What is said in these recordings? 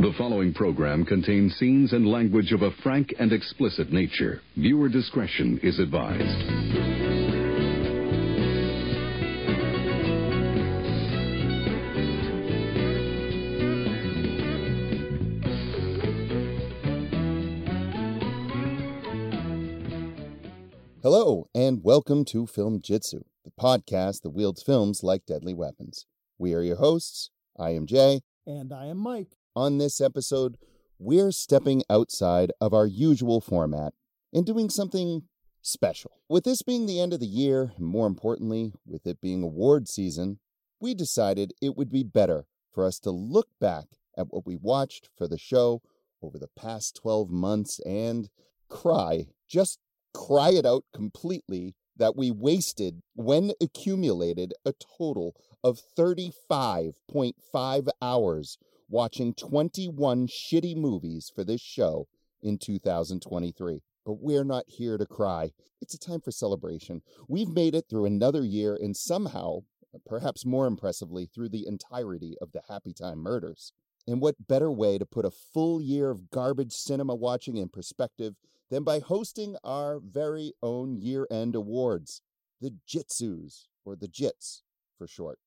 The following program contains scenes and language of a frank and explicit nature. Viewer discretion is advised. Hello, and welcome to Film Jitsu, the podcast that wields films like deadly weapons. We are your hosts. I am Jay. And I am Mike. On this episode, we're stepping outside of our usual format and doing something special. With this being the end of the year, and more importantly, with it being award season, we decided it would be better for us to look back at what we watched for the show over the past 12 months and cry, just cry it out completely that we wasted when accumulated a total of 35.5 hours watching 21 shitty movies for this show in 2023. But we're not here to cry. It's a time for celebration. We've made it through another year and somehow, perhaps more impressively, through the entirety of the Happy Time murders. And what better way to put a full year of garbage cinema watching in perspective than by hosting our very own year end awards, the Jitsus, or the Jits for short.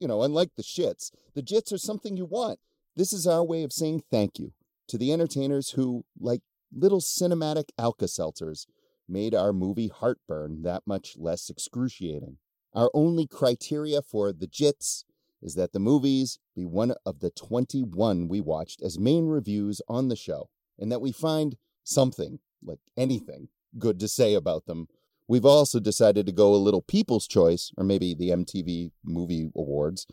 you know, unlike the shits, the Jits are something you want. This is our way of saying thank you to the entertainers who, like little cinematic Alka Seltzers, made our movie Heartburn that much less excruciating. Our only criteria for the Jits is that the movies be one of the 21 we watched as main reviews on the show, and that we find something, like anything, good to say about them. We've also decided to go a little people's choice, or maybe the MTV Movie Awards,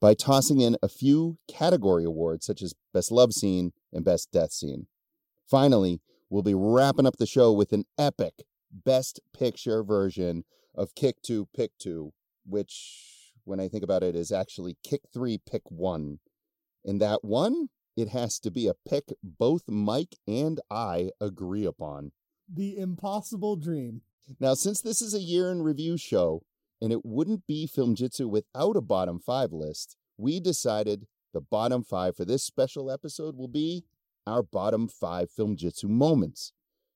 by tossing in a few category awards such as Best Love Scene and Best Death Scene. Finally, we'll be wrapping up the show with an epic Best Picture version of Kick 2, Pick 2, which, when I think about it, is actually Kick 3, Pick 1. And that one it has to be a pick both Mike and I agree upon. The impossible dream. Now, since this is a year in review show, and it wouldn't be Film Jitsu without a bottom five list, we decided the bottom five for this special episode will be our bottom five Film Jitsu moments.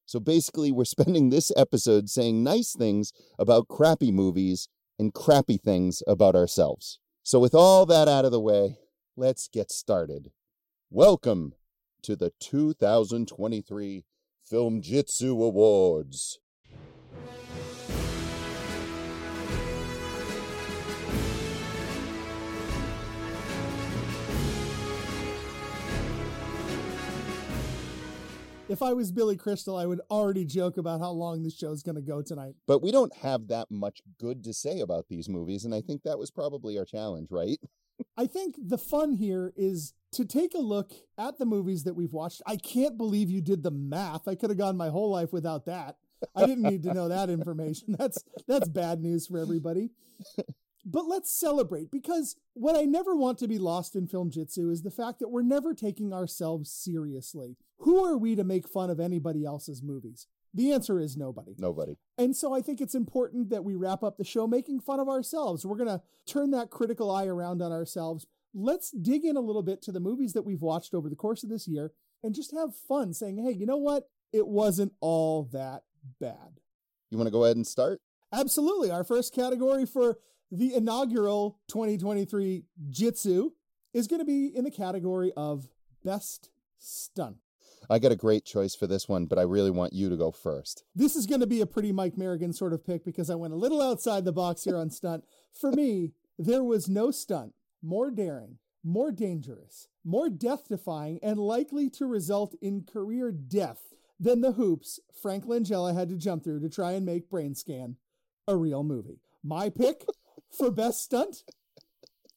So basically, we're spending this episode saying nice things about crappy movies and crappy things about ourselves. So, with all that out of the way, let's get started. Welcome to the 2023 Film Jitsu Awards. If I was Billy Crystal, I would already joke about how long this show is going to go tonight. But we don't have that much good to say about these movies, and I think that was probably our challenge, right? I think the fun here is to take a look at the movies that we've watched. I can't believe you did the math. I could have gone my whole life without that. I didn't need to know that information. That's that's bad news for everybody. But let's celebrate because what I never want to be lost in film jitsu is the fact that we're never taking ourselves seriously. Who are we to make fun of anybody else's movies? The answer is nobody. Nobody. And so I think it's important that we wrap up the show making fun of ourselves. We're going to turn that critical eye around on ourselves. Let's dig in a little bit to the movies that we've watched over the course of this year and just have fun saying, hey, you know what? It wasn't all that bad. You want to go ahead and start? Absolutely. Our first category for the inaugural 2023 Jitsu is going to be in the category of Best Stunt. I got a great choice for this one, but I really want you to go first. This is going to be a pretty Mike Merrigan sort of pick because I went a little outside the box here on stunt. For me, there was no stunt more daring, more dangerous, more death defying, and likely to result in career death than the hoops Frank Langella had to jump through to try and make Brain Scan a real movie. My pick for best stunt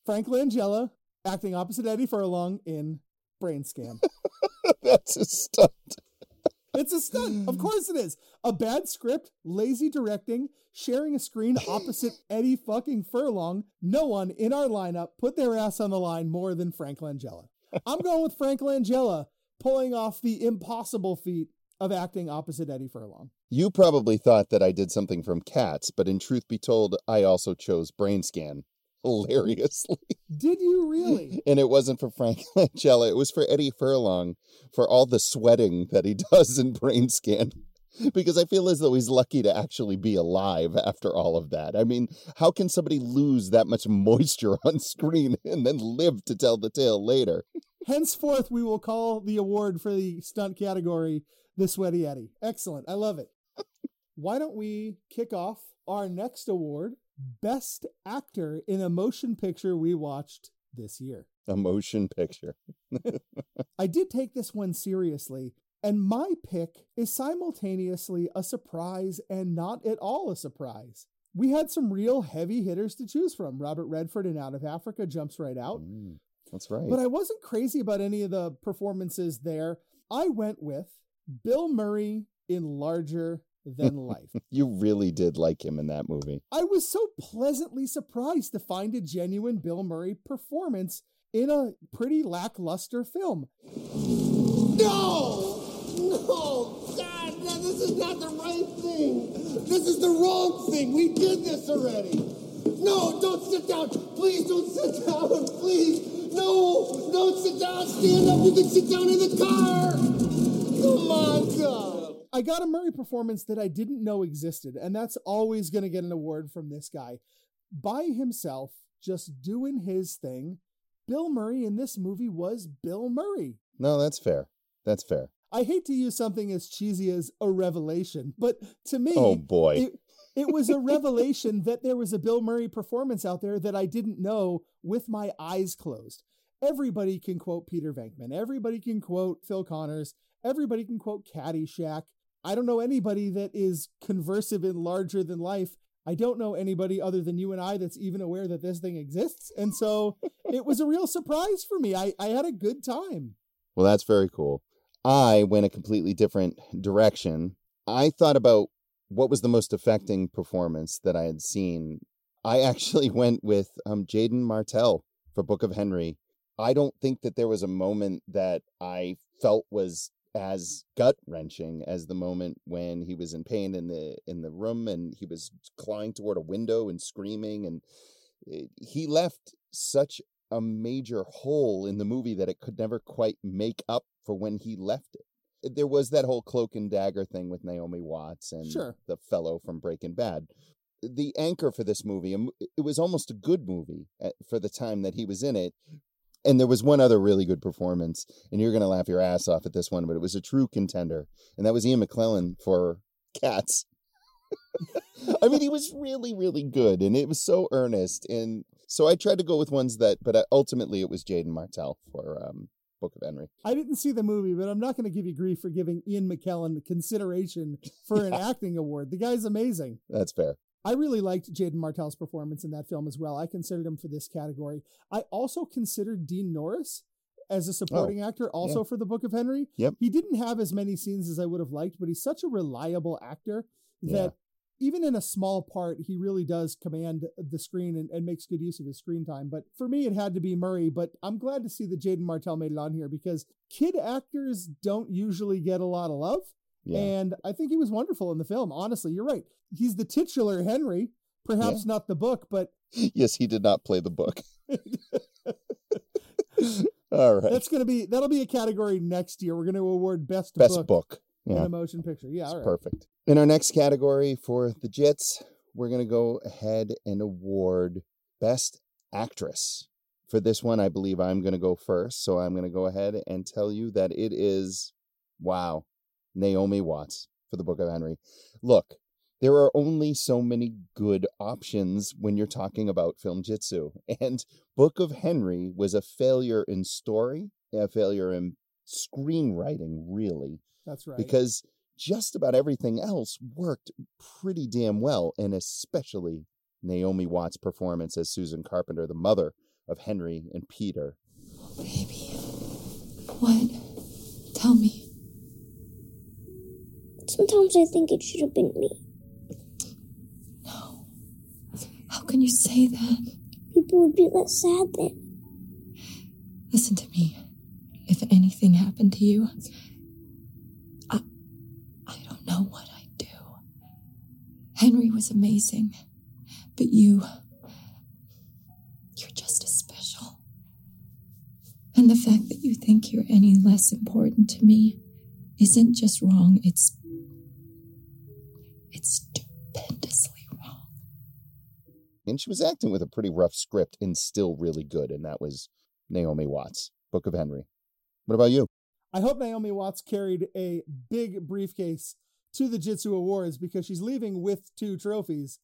Frank Langella acting opposite Eddie Furlong in Brain Scan. That's a stunt. It's a stunt. Of mm. course it is. A bad script, lazy directing, sharing a screen opposite Eddie fucking Furlong. No one in our lineup put their ass on the line more than Frank Langella. I'm going with Frank Langella pulling off the impossible feat of acting opposite Eddie Furlong. You probably thought that I did something from Cats, but in truth be told, I also chose Brain Scan. hilariously. Did you really? And it wasn't for Frank Langella, it was for Eddie Furlong for all the sweating that he does in Brain Scan. Because I feel as though he's lucky to actually be alive after all of that. I mean, how can somebody lose that much moisture on screen and then live to tell the tale later? Henceforth, we will call the award for the stunt category the Sweaty Eddie. Excellent. I love it. Why don't we kick off our next award, Best Actor in a Motion Picture we watched this year? A motion picture. I did take this one seriously, and my pick is simultaneously a surprise and not at all a surprise. We had some real heavy hitters to choose from. Robert Redford in Out of Africa jumps right out. Mm, that's right. But I wasn't crazy about any of the performances there. I went with Bill Murray in Larger Than Life. you really did like him in that movie. I was so pleasantly surprised to find a genuine Bill Murray performance in a pretty lackluster film. No! No! God, no, this is not the right thing! This is the wrong thing! We did this already! No, don't sit down! Please don't sit down! Please! No! Don't sit down! Stand up! You can sit down in the car! Come on, God! I got a Murray performance that I didn't know existed, and that's always going to get an award from this guy. By himself, just doing his thing, Bill Murray in this movie was Bill Murray. No, that's fair. That's fair. I hate to use something as cheesy as a revelation, but to me, Oh boy. it, it was a revelation that there was a Bill Murray performance out there that I didn't know with my eyes closed. Everybody can quote Peter Venkman. Everybody can quote Phil Connors. Everybody can quote Caddyshack. I don't know anybody that is conversive in larger than life. I don't know anybody other than you and I that's even aware that this thing exists. And so it was a real surprise for me. I, I had a good time. Well, that's very cool. I went a completely different direction. I thought about what was the most affecting performance that I had seen. I actually went with um, Jaeden Martell for Book of Henry. I don't think that there was a moment that I felt was as gut wrenching as the moment when he was in pain in the in the room and he was clawing toward a window and screaming and it, he left such a major hole in the movie that it could never quite make up for when he left it. There was that whole cloak and dagger thing with Naomi Watts and Sure. the fellow from Breaking Bad. The anchor for this movie, it was almost a good movie eh, for the time that he was in it. And there was one other really good performance, and you're going to laugh your ass off at this one, but it was a true contender, and that was Ian McKellen for Cats. I mean, he was really, really good, and it was so earnest. And so I tried to go with ones that, but ultimately it was Jaeden Martell for um, Book of Henry. I didn't see the movie, but I'm not going to give you grief for giving Ian McKellen consideration for an acting award. The guy's amazing. That's fair. I really liked Jaeden Martell's performance in that film as well. I considered him for this category. I also considered Dean Norris as a supporting oh, actor, also for the Book of Henry. Yep. He didn't have as many scenes as I would have liked, but he's such a reliable actor that even in a small part, he really does command the screen and, and makes good use of his screen time. But for me, it had to be Murray. But I'm glad to see that Jaeden Martell made it on here because kid actors don't usually get a lot of love. Yeah. And I think he was wonderful in the film. Honestly, you're right. He's the titular Henry, perhaps not the book, but yes, he did not play the book. All right. that's going to be that'll be a category next year. We're going to award best, Best book, book. in Yeah. a motion picture. Yeah, all right. Perfect. In our next category for the Jits, we're going to go ahead and award Best Actress. For this one, I believe I'm going to go first. So I'm going to go ahead and tell you that it is, wow, Naomi Watts for the Book of Henry. Look, there are only so many good options when you're talking about film jitsu. And Book of Henry was a failure in story, a failure in screenwriting, really That's right. because just about everything else worked pretty damn well, and especially Naomi Watts' performance as Susan Carpenter, the mother of Henry and Peter. Baby. What? Tell me. Sometimes I think it should have been me. No. How can you say that? People would be less sad then. Listen to me. If anything happened to you, I, I don't know what I'd do. Henry was amazing, but you, you're just as special. And the fact that you think you're any less important to me isn't just wrong, it's And she was acting with a pretty rough script and still really good, and that was Naomi Watts, Book of Henry. What about you? I hope Naomi Watts carried a big briefcase to the Jitsu Awards because she's leaving with two trophies.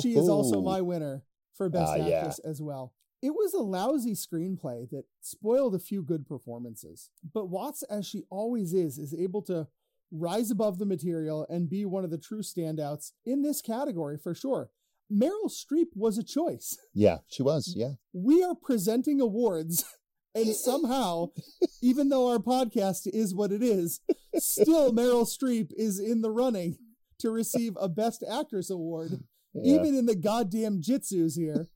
She is also my winner for Best Ah, yeah. Actress as well. It was a lousy screenplay that spoiled a few good performances. But Watts, as she always is, is able to rise above the material and be one of the true standouts in this category for sure. Meryl Streep was a choice. Yeah, she was. Yeah. We are presenting awards, and somehow, even though our podcast is what it is, still Meryl Streep is in the running to receive a Best Actress award, yeah. even in the goddamn jitsus here.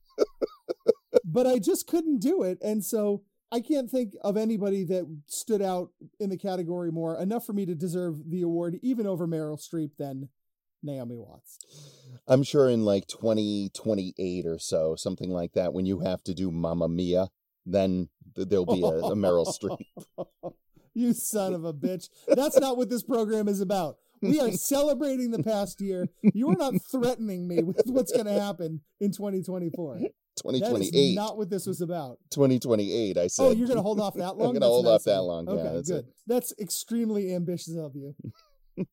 but I just couldn't do it. And so I can't think of anybody that stood out in the category more enough for me to deserve the award, even over Meryl Streep, than Naomi Watts. I'm sure in like 2028 or so, something like that, when you have to do Mamma Mia, then there'll be a, a Meryl Streep. you son of a bitch. That's not what this program is about. We are celebrating the past year. You are not threatening me with what's going to happen in 2024. That is 2028. not what this was about. 2028, I said. Oh, you're going to hold off that long? I'm gonna hold nice off that long. Yeah, Okay, that's good. That's extremely ambitious of you.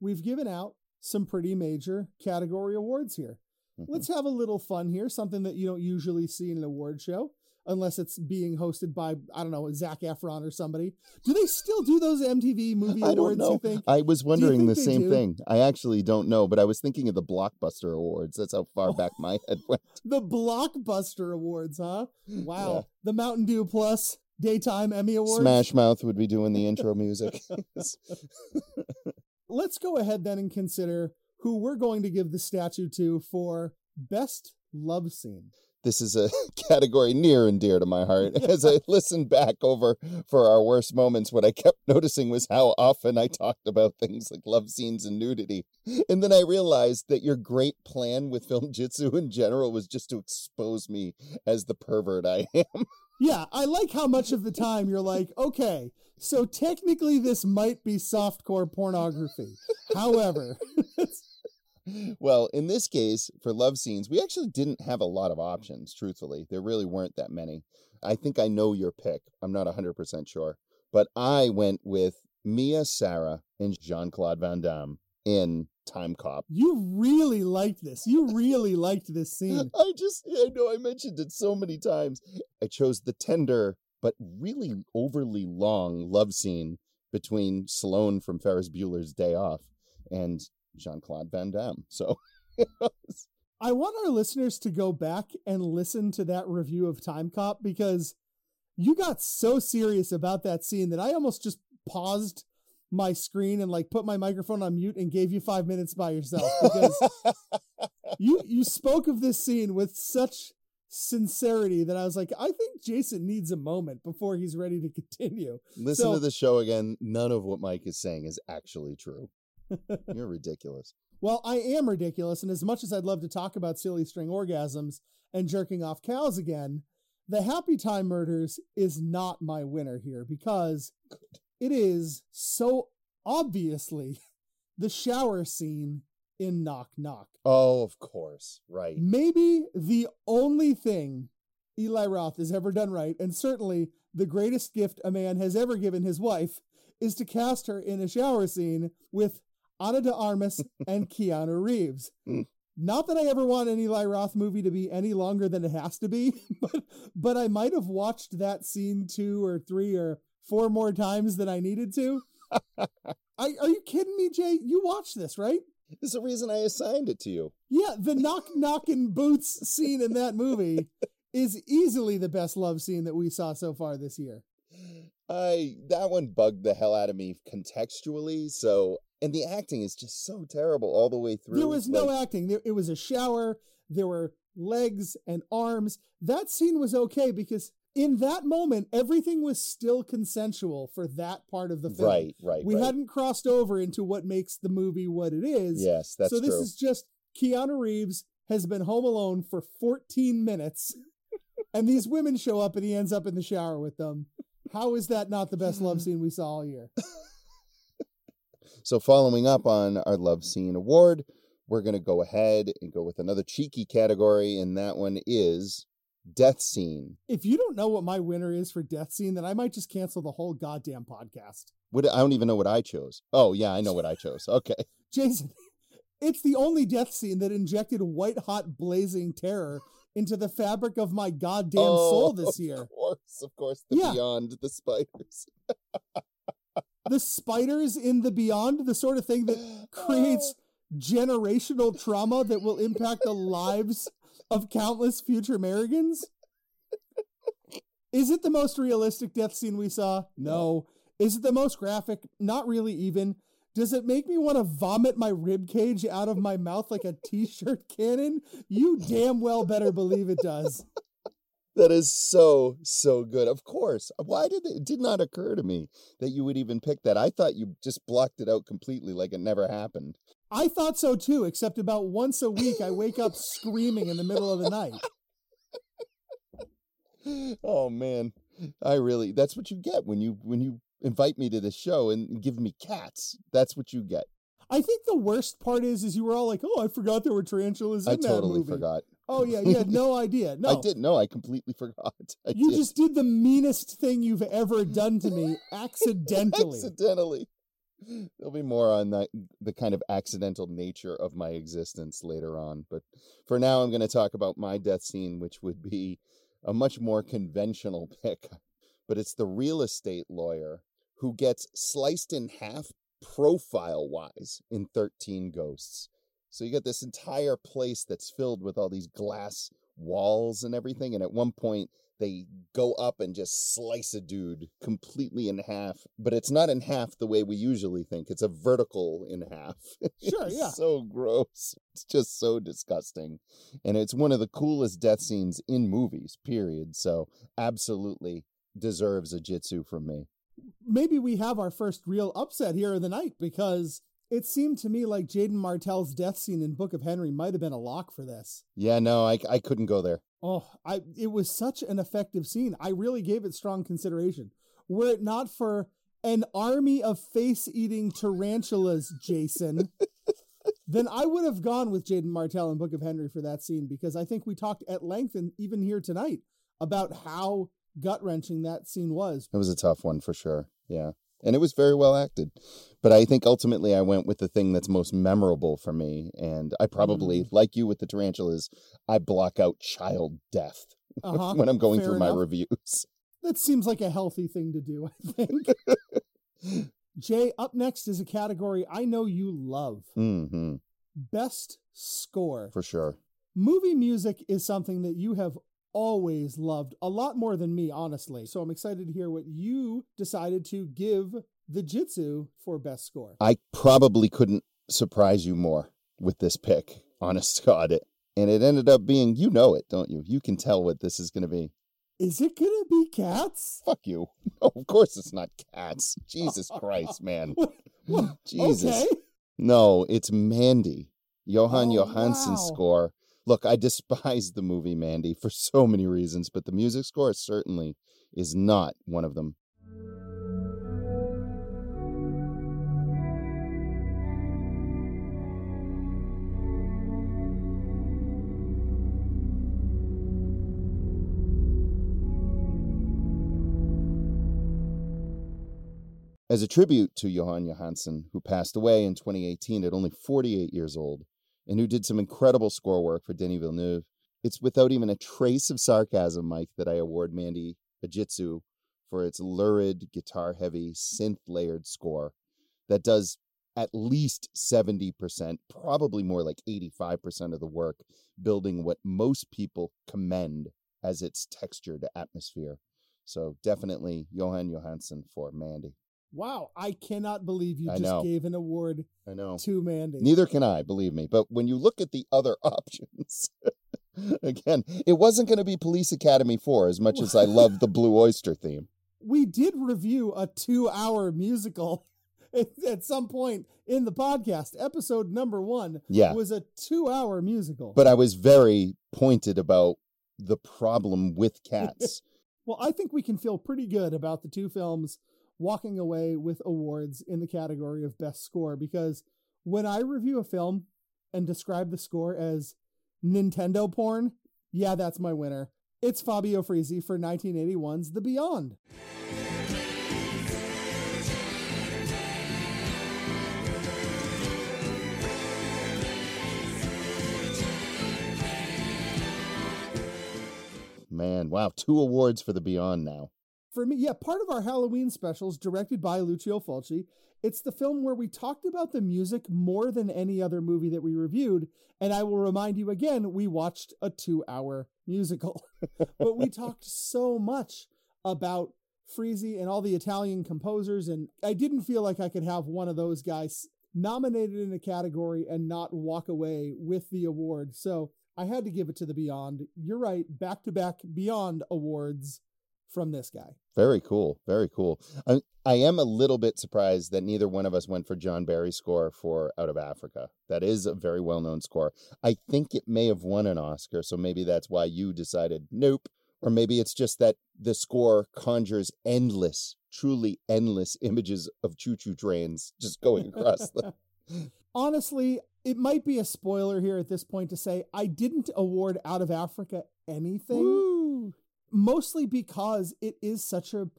We've given out some pretty major category awards here. Mhm. Let's have a little fun here, something that you don't usually see in an award show, unless it's being hosted by, I don't know, Zac Efron or somebody. Do they still do those MTV movie I awards, don't know. you think? I was wondering the same do? thing. I actually don't know, but I was thinking of the Blockbuster Awards. That's how far Oh. back my head went. The Blockbuster Awards, huh? Wow. Yeah. The Mountain Dew Plus Daytime Emmy Awards. Smash Mouth would be doing the intro music. Let's go ahead then and consider who we're going to give the statue to for Best Love Scene. this is a category near and dear to my heart. As I listened back over for our worst moments, what I kept noticing was how often I talked about things like love scenes and nudity. And then I realized that your great plan with film jitsu in general was just to expose me as the pervert I am. Yeah, I like how much of the time you're like, okay, so technically this might be softcore pornography. However, well, in this case, for love scenes, we actually didn't have a lot of options, truthfully. There really weren't that many. I think I know your pick. I'm not 100% sure. But I went with Mia Sara and Jean Claude Van Damme in Time Cop. you really liked this. You really liked this scene. I just, I know I mentioned it so many times. I chose the tender, but really overly long love scene between Sloane from Ferris Bueller's Day Off and Jean Claude Van Damme. So, I want our listeners to go back and listen to that review of Time Cop because you got so serious about that scene that I almost just paused my screen and like put my microphone on mute and gave you five minutes by yourself because you you spoke of this scene with such sincerity that I was like, I think Jason needs a moment before he's ready to continue. listen So- to the show again. None of what Mike is saying is actually true. You're ridiculous. Well, I am ridiculous, and as much as I'd love to talk about silly string orgasms and jerking off cows again, the Happy Time Murders is not my winner here because it is so obviously the shower scene in Knock Knock. Oh, of course. Right. Maybe the only thing Eli Roth has ever done right, and certainly the greatest gift a man has ever given his wife, is to cast her in a shower scene with Ana de Armas and Keanu Reeves. Mm. Not that I ever want an Eli Roth movie to be any longer than it has to be, but, but I might have watched that scene two or three or four more times than I needed to. I, are you kidding me, Jay? You watched this, right? There's the reason I assigned it to you. Yeah, the knock knocking boots scene in that movie is easily the best love scene that we saw so far this year. I that one bugged the hell out of me contextually. So, and the acting is just so terrible all the way through. There was no acting. There, it was a shower. There were legs and arms. That scene was okay because in that moment, everything was still consensual for that part of the film. right, right. We right. hadn't crossed over into what makes the movie what it is. Yes, that's so this true. is just Keanu Reeves has been home alone for 14 minutes, and these women show up and he ends up in the shower with them. How is that not the best love hmm. scene we saw all year? So, following up on our Love Scene Award, we're going to go ahead and go with another cheeky category, and that one is Death Scene. If you don't know what my winner is for death scene, then I might just cancel the whole goddamn podcast. What I don't even know what I chose. Oh, yeah, I know what I chose. Okay. Jason, it's the only death scene that injected white hot blazing terror into the fabric of my goddamn oh, soul this year. Oh, Of course, of course, the Yeah. Beyond the Spiders. The spiders in the beyond, the sort of thing that creates oh. generational trauma that will impact the lives of countless future Americans? Is it the most realistic death scene we saw? No. Is it the most graphic? Not really even. Does it make me want to vomit my rib cage out of my mouth like a t-shirt cannon? You damn well better believe it does. That is so so good. Of course. Why did it, it did not occur to me that you would even pick that? I thought you just blocked it out completely, like it never happened. I thought so too, except about once a week I wake up screaming in the middle of the night. Oh man, I really that's what you get when you when you invite me to the show and give me cats. That's what you get. I think the worst part is, is you were all like, "Oh, I forgot there were tarantulas in I that totally movie." forgot. Oh yeah, you had no idea. No, I didn't know. I completely forgot. I You did. just did the meanest thing you've ever done to me accidentally. accidentally. There'll be more on that the kind of accidental nature of my existence later on. But for now, I'm going to talk about my death scene, which would be a much more conventional pick. But it's the real estate lawyer who gets sliced in half profile wise in 13 Ghosts. So you got this entire place that's filled with all these glass walls and everything. And at one point, they go up and just slice a dude completely in half. But it's not in half the way we usually think, it's a vertical in half. Sure, It's yeah. So gross. It's just so disgusting. And it's one of the coolest death scenes in movies, period. So absolutely deserves a jitsu from me. Maybe we have our first real upset here of the night because it seemed to me like Jaeden Martell's death scene in Book of Henry might have been a lock for this. Yeah, no, I, I couldn't go there. Oh, I it was such an effective scene. I really gave it strong consideration. Were it not for an army of face-eating tarantulas, Jason, then I would have gone with Jaeden Martell and Book of Henry for that scene because I think we talked at length and even here tonight about how gut-wrenching that scene was. It was a tough one for sure. Yeah. And it was very well acted. But I think ultimately I went with the thing that's most memorable for me. And I probably, like you with the tarantulas, I block out child death Uh-huh. when I'm going Fair through my reviews. That seems like a healthy thing to do, I think. Jay, up next is a category I know you love. hmm Best score. For sure. Movie music is something that you have always loved a lot more than me, honestly. So I'm excited to hear what you decided to give the Jitsu for best score. I probably couldn't surprise you more with this pick, honest God. It, and it ended up being, you know it, don't you? You can tell what this is going to be. Is it gonna be cats? Fuck you. No, of course it's not cats. Jesus Christ, man. Well, Jesus. Okay. No, it's Mandy. Jóhann Oh, Jóhannsson's wow. score. Look, I despise the movie Mandy for so many reasons, but the music score certainly is not one of them. As a tribute to Jóhann Jóhannsson, who passed away in 2018 at only 48 years old, and who did some incredible score work for Denis Villeneuve, it's without even a trace of sarcasm, Mike, that I award Mandy a Jitsu for its lurid, guitar heavy, synth layered score that does at least 70%, probably more like 85% of the work, building what most people commend as its textured atmosphere. So definitely Jóhann Jóhannsson for Mandy. Wow, I cannot believe you I just know. gave an award I know. to Mandy. Neither can I, believe me. But when you look at the other options, again, it wasn't going to be Police Academy 4 as much as I love the Blue Oyster theme. we did review a two hour musical at, some point in the podcast. Episode number one Yeah. was a two hour musical. But I was very pointed about the problem with cats. Well, I think we can feel pretty good about the two films walking away with awards in the category of best score because when I review a film and describe the score as Nintendo porn, yeah, that's my winner. It's Fabio Frizzi for 1981's The Beyond. Man, wow, two awards for the Beyond now. For me, yeah, part of our Halloween specials directed by Lucio Fulci. It's the film where we talked about the music more than any other movie that we reviewed. And I will remind you again, we watched a two hour musical, but we talked so much about Frizzi and all the Italian composers. And I didn't feel like I could have one of those guys nominated in a category and not walk away with the award. So I had to give it to the Beyond. You're right, back to back Beyond awards from this guy. Very cool. Very cool. I, I am a little bit surprised that neither one of us went for John Barry's score for Out of Africa. That is a very well known score. I think it may have won an Oscar, so maybe that's why you decided nope. Or maybe it's just that the score conjures endless, truly endless images of choo choo trains just going across the. Honestly, it might be a spoiler here at this point to say I didn't award Out of Africa anything. Woo! Mostly because it is such a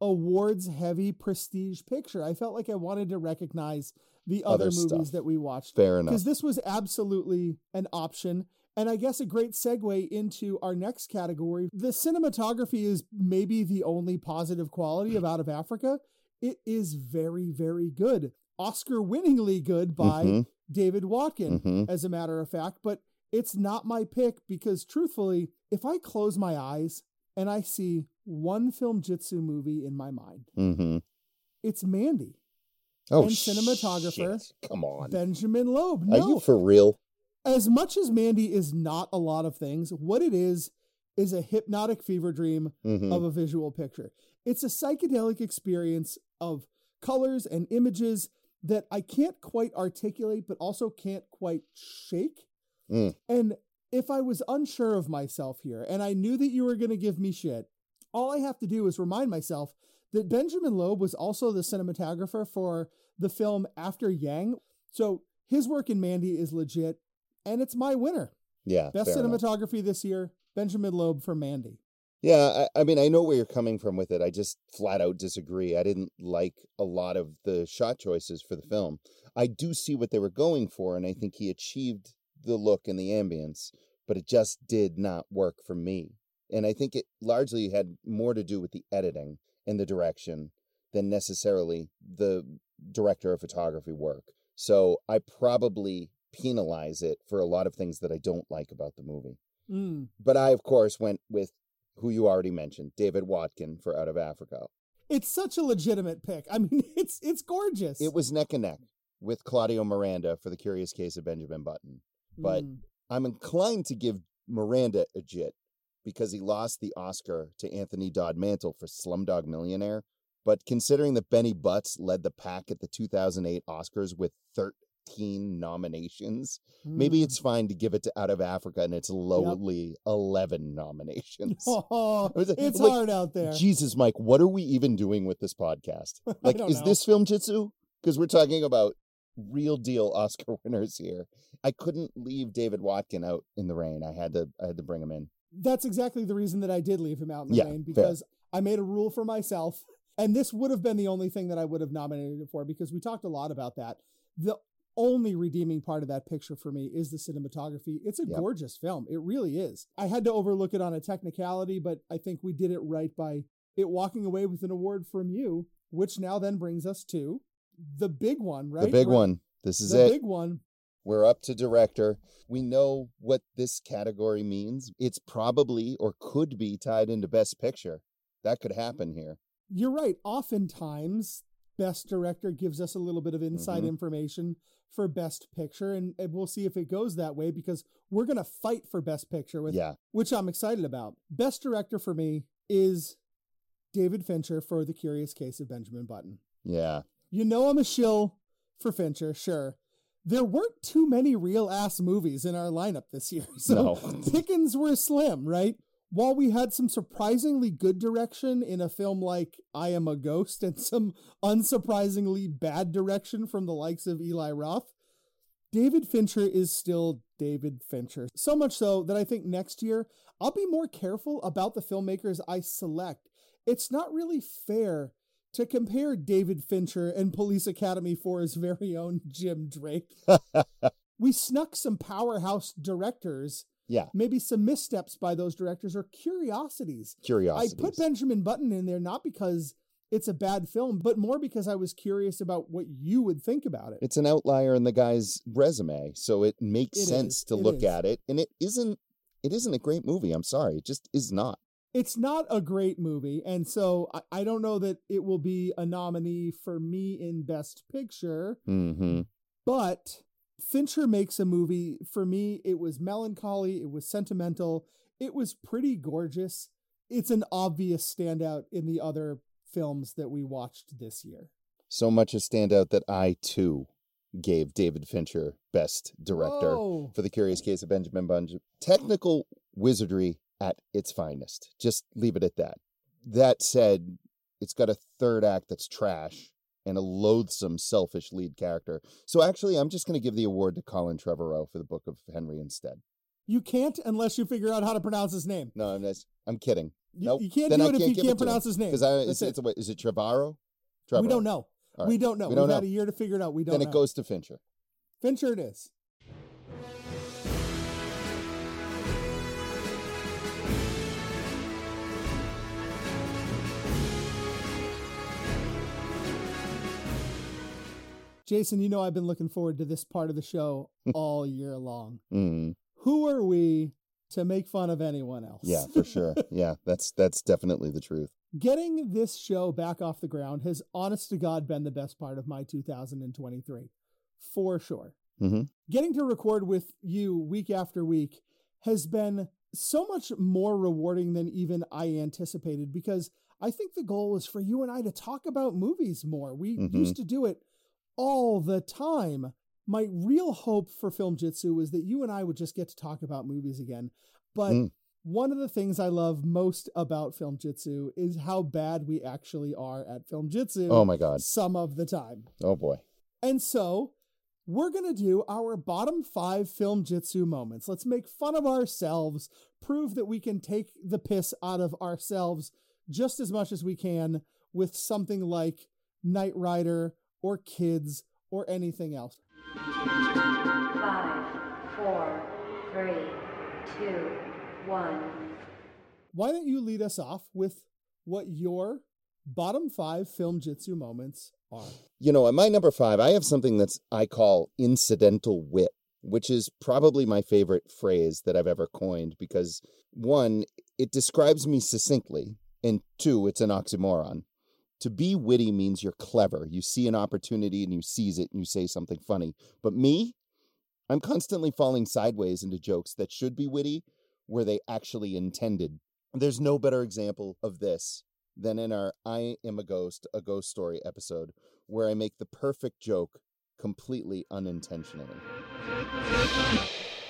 awards heavy prestige picture. I felt like I wanted to recognize the other, Other movies that we watched Fair enough. because this was absolutely an option. And I guess a great segue into our next category. The cinematography is maybe the only positive quality of Out of Africa. It is very, very good. Oscar winningly good by Mhm. David Watkin, Mhm. as a matter of fact. But it's not my pick because truthfully, if I close my eyes and I see one film jitsu movie in my mind, Mm-hmm. it's Mandy. Oh, And cinematographer, shit. Come on. Benjamin Loeb. Are you for real? as much as Mandy is not a lot of things, what it is is a hypnotic fever dream Mhm. of a visual picture. It's a psychedelic experience of colors and images that I can't quite articulate, but also can't quite shake. Mm. And if I was unsure of myself here and I knew that you were going to give me shit, all I have to do is remind myself that Benjamin Loeb was also the cinematographer for the film After Yang. So his work in Mandy is legit, and it's my winner. Yeah. Best fair enough. cinematography this year, Benjamin Loeb for Mandy. Yeah, I, I mean, I know where you're coming from with it. I just flat out disagree. I didn't like a lot of the shot choices for the film. I do see what they were going for, and I think he achieved the look and the ambience, but it just did not work for me. And I think it largely had more to do with the editing and the direction than necessarily the director of photography work. So I probably penalize it for a lot of things that I don't like about the movie. Mm. But I, of course, went with who you already mentioned, David Watkin for Out of Africa. It's such a legitimate pick. I mean, it's it's gorgeous. It was neck and neck with Claudio Miranda for The Curious Case of Benjamin Button. But Mm. I'm inclined to give Miranda a jit because he lost the Oscar to Anthony Dodd Mantle for Slumdog Millionaire. But considering that Benny Butts led the pack at the 2008 Oscars with 13 nominations, maybe Mm. it's fine to give it to Out of Africa and its lowly 11 nominations. Oh, it's like, hard out there. Jesus, Mike, what are we even doing with this podcast? Like, is know. this film jitsu? Because we're talking about real deal Oscar winners here. I couldn't leave David Watkin out in the rain. I had to I had to bring him in. That's exactly the reason that I did leave him out in the Yeah, rain fair. because I made a rule for myself. And this would have been the only thing that I would have nominated it for because we talked a lot about that. The only redeeming part of that picture for me is the cinematography. It's a Yep. gorgeous film. It really is. I had to overlook it on a technicality, but I think we did it right by it walking away with an award from you, which now then brings us to the big one, right? The big We're- one. This is the it. The big one. We're up to director. We know what this category means. It's probably or could be tied into Best Picture. That could happen here. You're right. Oftentimes, best director gives us a little bit of inside Mhm. information for best picture, and, and we'll see if it goes that way because we're gonna fight for best picture with Yeah. which I'm excited about. Best director for me is David Fincher for The Curious Case of Benjamin Button. Yeah. You know I'm a shill for Fincher, sure. There weren't too many real ass movies in our lineup this year, so No. were slim, right? while we had some surprisingly good direction in a film like I Am a Ghost and some unsurprisingly bad direction from the likes of Eli Roth, David Fincher is still David Fincher. So much so that I think next year I'll be more careful about the filmmakers I select. It's not really fair to compare David Fincher and Police Academy for his very own Jim Drake. we snuck some powerhouse directors Yeah, maybe some missteps by those directors or curiosities. curiosity. I put Benjamin Button in there not because it's a bad film, but more because I was curious about what you would think about it. It's an outlier in the guy's resume, so it makes It sense is, to it look is. at it. And it isn't. It isn't a great movie. I'm sorry, it just is not. It's not a great movie, and so I, I don't know that it will be a nominee for me in Best Picture, hmm but Fincher makes a movie. For me, it was melancholy, it was sentimental, it was pretty gorgeous. It's an obvious standout in the other films that we watched this year. So much a standout that I too gave David Fincher Best Director Whoa. for The Curious Case of Benjamin Button. Technical wizardry at its finest. Just leave it at that. That said, it's got a third act that's trash and a loathsome, selfish lead character. So actually, I'm just going to give the award to Colin Trevorrow for the Book of Henry instead. You can't unless you figure out how to pronounce his name. No, I'm, just, I'm kidding. You, Nope. you can't Then do I it if can't you can't pronounce his name. Because I, it's, it's a, is it Trevorrow? Trevorrow. we don't know. All We don't know. We We've don't had a year to figure it out. We don't Then know. it goes to Fincher. Fincher it is. Jason, you know I've been looking forward to this part of the show all year long. Mm, Who are we to make fun of anyone else? yeah, for sure. yeah, that's that's definitely the truth. Getting this show back off the ground has honest to God been the best part of my 2023. For sure. hmm Getting to record with you week after week has been so much more rewarding than even I anticipated because I think the goal was for you and I to talk about movies more. We Mhm. used to do it all the time. My real hope for Film Jitsu was that you and I would just get to talk about movies again. But Mm. one of the things I love most about Film Jitsu is how bad we actually are at Film Jitsu Oh my God. some of the time. Oh boy. And so we're going to do our bottom five film jitsu moments. Let's make fun of ourselves, prove that we can take the piss out of ourselves just as much as we can with something like Knight Rider or Kids or anything else. Five, four, three, two, one. Why don't you lead us off with what your bottom five film jitsu moments are? You know, at my number five, I have something that's I call incidental wit, which is probably my favorite phrase that I've ever coined because one, it describes me succinctly, and two, it's an oxymoron. To be witty means you're clever. You see an opportunity and you seize it and you say something funny. But me, I'm constantly falling sideways into jokes that should be witty where they actually intended. There's no better example of this than in our I Am a Ghost, a Ghost Story episode, where I make the perfect joke completely unintentionally.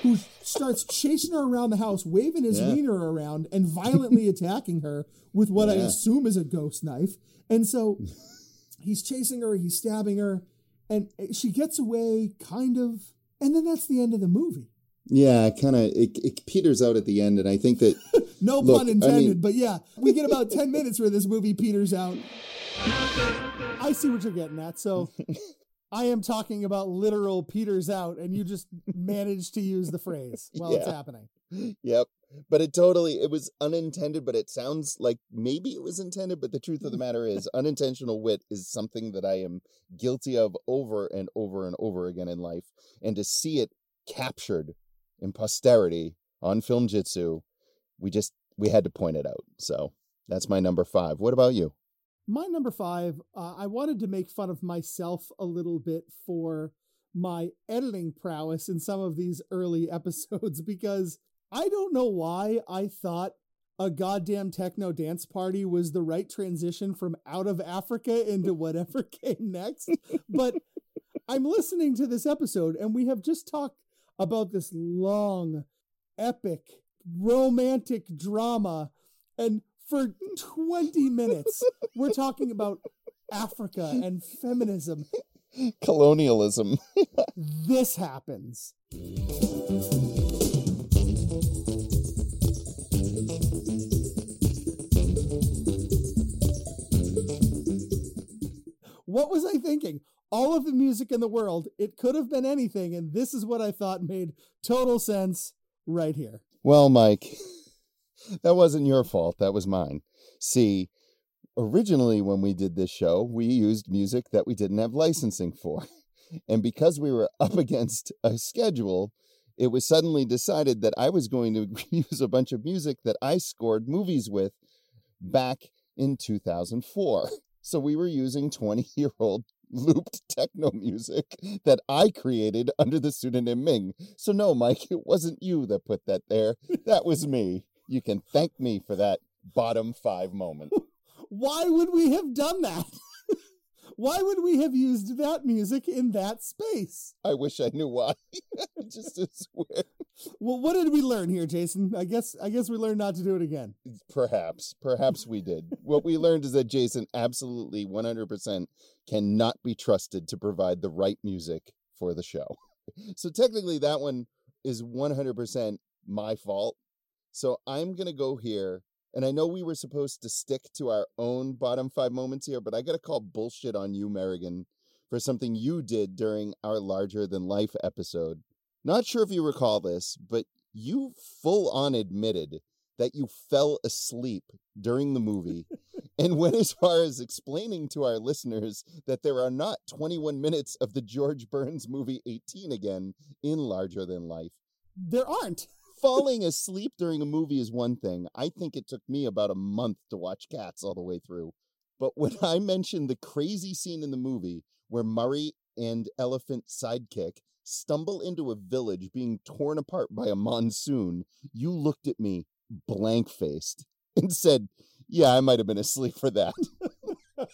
Who starts chasing her around the house, waving his Yeah. wiener around, and violently attacking her with what I assume is a ghost knife. And so he's chasing her, he's stabbing her, and she gets away, kind of. And then that's the end of the movie. Yeah, kind of. It, it peters out at the end, and I think that No Look, pun I intended, mean- but yeah, we get about 10 minutes where this movie peters out. I see what you're getting at. So I am talking about literal peters out, and you just managed to use the phrase while it's happening. yep. But it totally it was unintended, but it sounds like maybe it was intended, but the truth of the matter is unintentional wit is something that I am guilty of over and over and over again in life. And to see it captured in posterity on film jitsu, we just we had to point it out. So that's my number five. What about you? My number five, uh, I wanted to make fun of myself a little bit for my editing prowess in some of these early episodes because I don't know why I thought a goddamn techno dance party was the right transition from out of Africa into whatever came next. But I'm listening to this episode and we have just talked about this long, epic romantic drama. And for 20 minutes, we're talking about Africa and feminism. Colonialism. This happens. What was I thinking? All of the music in the world, it could have been anything, and this is what I thought made total sense right here. Well, Mike, that wasn't your fault. That was mine. See, originally when we did this show, we used music that we didn't have licensing for. And because we were up against a schedule, it was suddenly decided that I was going to use a bunch of music that I scored movies with back in 2004. So we were using 20 year old looped techno music that I created under the pseudonym Ming. So, no, Mike, it wasn't you that put that there. That was me. You can thank me for that bottom five moment. Why would we have done that? Why would we have used that music in that space? I wish I knew why. Just to swear. Well, what did we learn here, Jason? I guess I guess we learned not to do it again. Perhaps. Perhaps we did. what we learned is that Jason absolutely 100% cannot be trusted to provide the right music for the show. So technically, that one is 100% my fault. So I'm going to go here. And I know we were supposed to stick to our own bottom five moments here, but I got to call bullshit on you, Merrigan, for something you did during our larger than life episode. Not sure if you recall this, but you full on admitted that you fell asleep during the movie and went as far as explaining to our listeners that there are not 21 minutes of the George Burns movie 18 again in Larger Than Life. There aren't. Falling asleep during a movie is one thing. I think it took me about a month to watch Cats all the way through. But when I mentioned the crazy scene in the movie where Murray and Elephant Sidekick stumble into a village being torn apart by a monsoon, you looked at me blank faced and said, Yeah, I might have been asleep for that.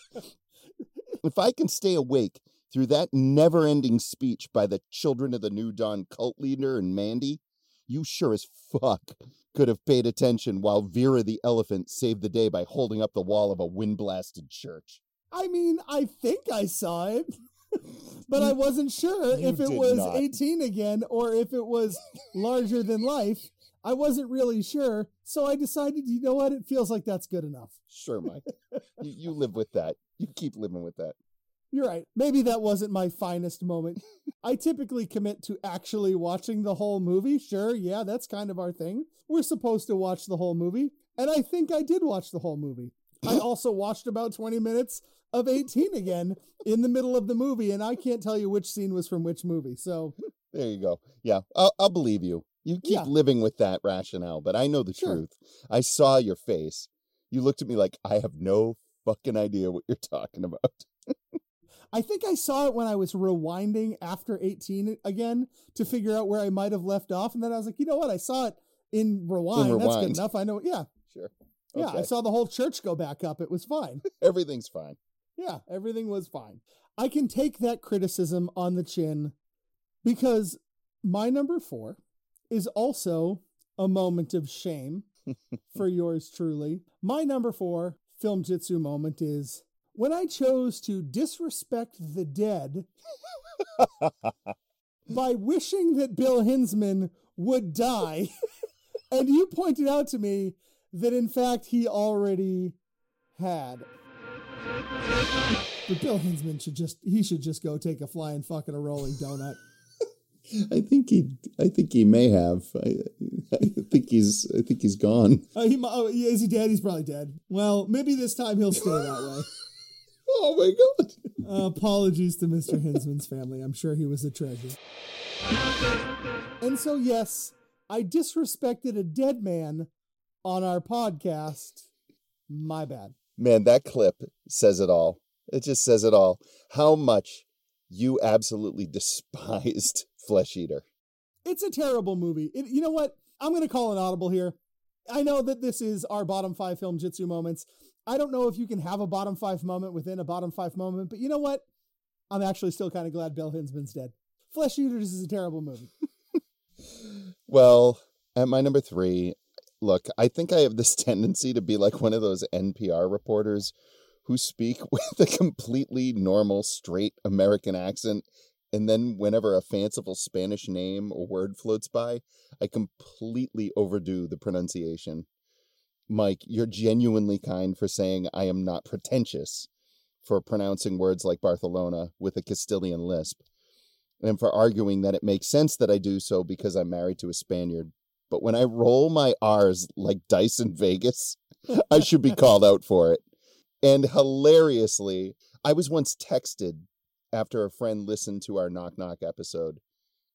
if I can stay awake through that never ending speech by the Children of the New Dawn cult leader and Mandy, you sure as fuck could have paid attention while Vera the elephant saved the day by holding up the wall of a wind blasted church. I mean, I think I saw it, but I wasn't sure if it was not. 18 again or if it was larger than life. I wasn't really sure, so I decided, you know what? It feels like that's good enough. Sure, Mike. you, you live with that. You keep living with that. You're right. Maybe that wasn't my finest moment. I typically commit to actually watching the whole movie. Sure, yeah, that's kind of our thing. We're supposed to watch the whole movie, and I think I did watch the whole movie. I also watched about 20 minutes of 18 again in the middle of the movie, and I can't tell you which scene was from which movie. So, There you go. Yeah, I'll, I'll believe you. You keep Yeah. living with that rationale, but I know the Sure. truth. I saw your face. You looked at me like, I have no fucking idea what you're talking about. I think I saw it when I was rewinding after 18 again to figure out where I might have left off. And then I was like, you know what? I saw it in rewind. That's good enough. I know. Yeah. Sure. Yeah. I saw the whole church go back up. It was fine. Everything's fine. Yeah. Everything was fine. I can take that criticism on the chin because my number four is also a moment of shame for yours truly. My number four film jitsu moment is when I chose to disrespect the dead by wishing that Bill Hinzman would die. and you pointed out to me that in fact he already had. But Bill Hinzman should just he should just go take a flying fucking a rolling donut. I think he. I think he may have. I, I think he's. I think he's gone. Uh, he, oh, is he dead? He's probably dead. Well, maybe this time he'll stay that Oh my god! Uh, apologies to Mr. Hinzman's family. I'm sure he was a treasure. And so, yes, I disrespected a dead man on our podcast. My bad. Man, that clip says it all. It just says it all. How much you absolutely despised Flesh Eater. It's a terrible movie. It, you know what? I'm going to call an audible here. I know that this is our bottom five film jitsu moments. I don't know if you can have a bottom five moment within a bottom five moment, but you know what? I'm actually still kind of glad Bill Hinzman's dead. Flesh Eaters is a terrible movie. Well, At my number three, look, I think I have this tendency to be like one of those NPR reporters who speak with a completely normal, straight American accent. And then, whenever a fanciful Spanish name or word floats by, I completely overdo the pronunciation. Mike, you're genuinely kind for saying I am not pretentious for pronouncing words like Barcelona with a Castilian lisp, and for arguing that it makes sense that I do so because I'm married to a Spaniard. But when I roll my R's like dice in Vegas, I should be called out for it. And hilariously, I was once texted after a friend listened to our Knock Knock episode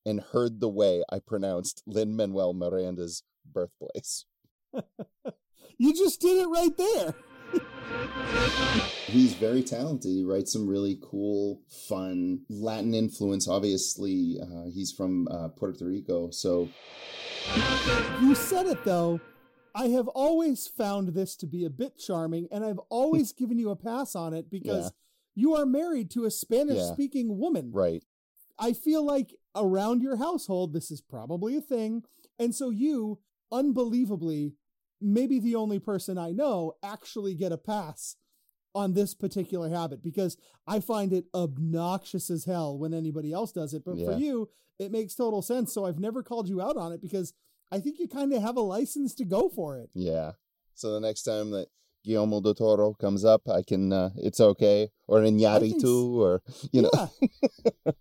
and heard the way I pronounced Lin Manuel Miranda's birthplace. You just did it right there. He's very talented. He writes some really cool, fun Latin influence. Obviously, uh, he's from uh, Puerto Rico, so You said it though. I have always found this to be a bit charming, and I've always given you a pass on it because Yeah. you are married to a Spanish speaking woman. right. I feel like around your household, this is probably a thing. And so you, unbelievably, maybe the only person I know, actually get a pass on this particular habit because I find it obnoxious as hell when anybody else does it. But Yeah. for you, it makes total sense. So I've never called you out on it because I think you kind of have a license to go for it. Yeah. So the next time that Guillermo del Toro comes up, I can. Uh, it's okay, or Iñárritu, or you know. Yeah.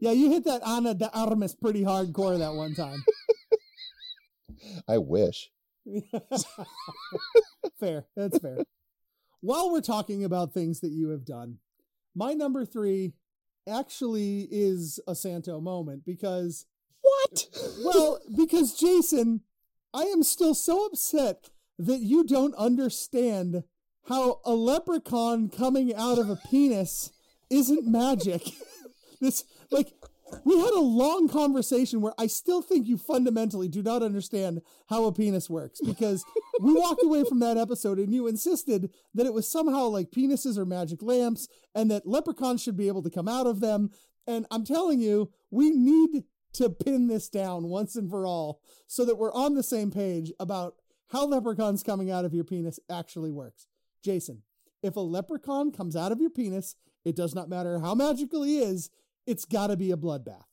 yeah, you hit that Ana de Armas pretty hardcore that one time. I wish. fair. That's fair. While we're talking about things that you have done, my number three actually is a Santo moment because, What? well, because Jason, I am still so upset that you don't understand how a leprechaun coming out of a penis isn't magic. this, like, we had a long conversation where I still think you fundamentally do not understand how a penis works because we walked away from that episode and you insisted that it was somehow like penises are magic lamps and that leprechauns should be able to come out of them. And I'm telling you, we need to pin this down once and for all so that we're on the same page about how leprechauns coming out of your penis actually works. Jason, if a leprechaun comes out of your penis, it does not matter how magical he is, it's got to be a bloodbath.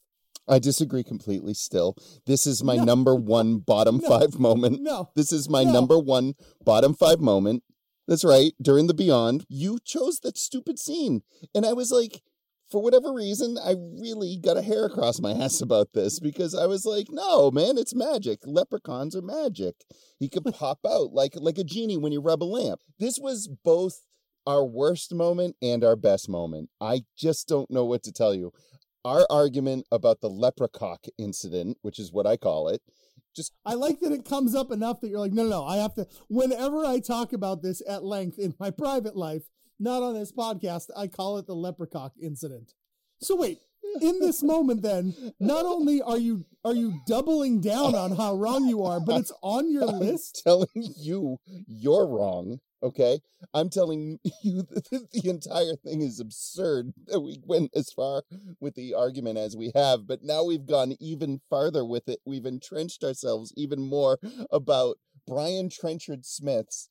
I disagree completely. Still, this is my No. number one bottom No. five moment. No. This is my No. number one bottom five moment. That's right. During the Beyond, you chose that stupid scene. And I was like, for whatever reason, I really got a hair across my ass about this because I was like, no, man, it's magic. Leprechauns are magic. He could pop out like like a genie when you rub a lamp. This was both our worst moment and our best moment. I just don't know what to tell you. Our argument about the leprechaun incident, which is what I call it, just I like that it comes up enough that you're like, no, no, no, I have to. Whenever I talk about this at length in my private life, not on this podcast, I call it the leprechaun incident. So wait, in this moment, then, not only are you are you doubling down on how wrong you are, but it's on your I'm list. telling you you're wrong. Okay, I'm telling you that the entire thing is absurd. That we went as far with the argument as we have, but now we've gone even farther with it. We've entrenched ourselves even more about Brian Trenchard Smith's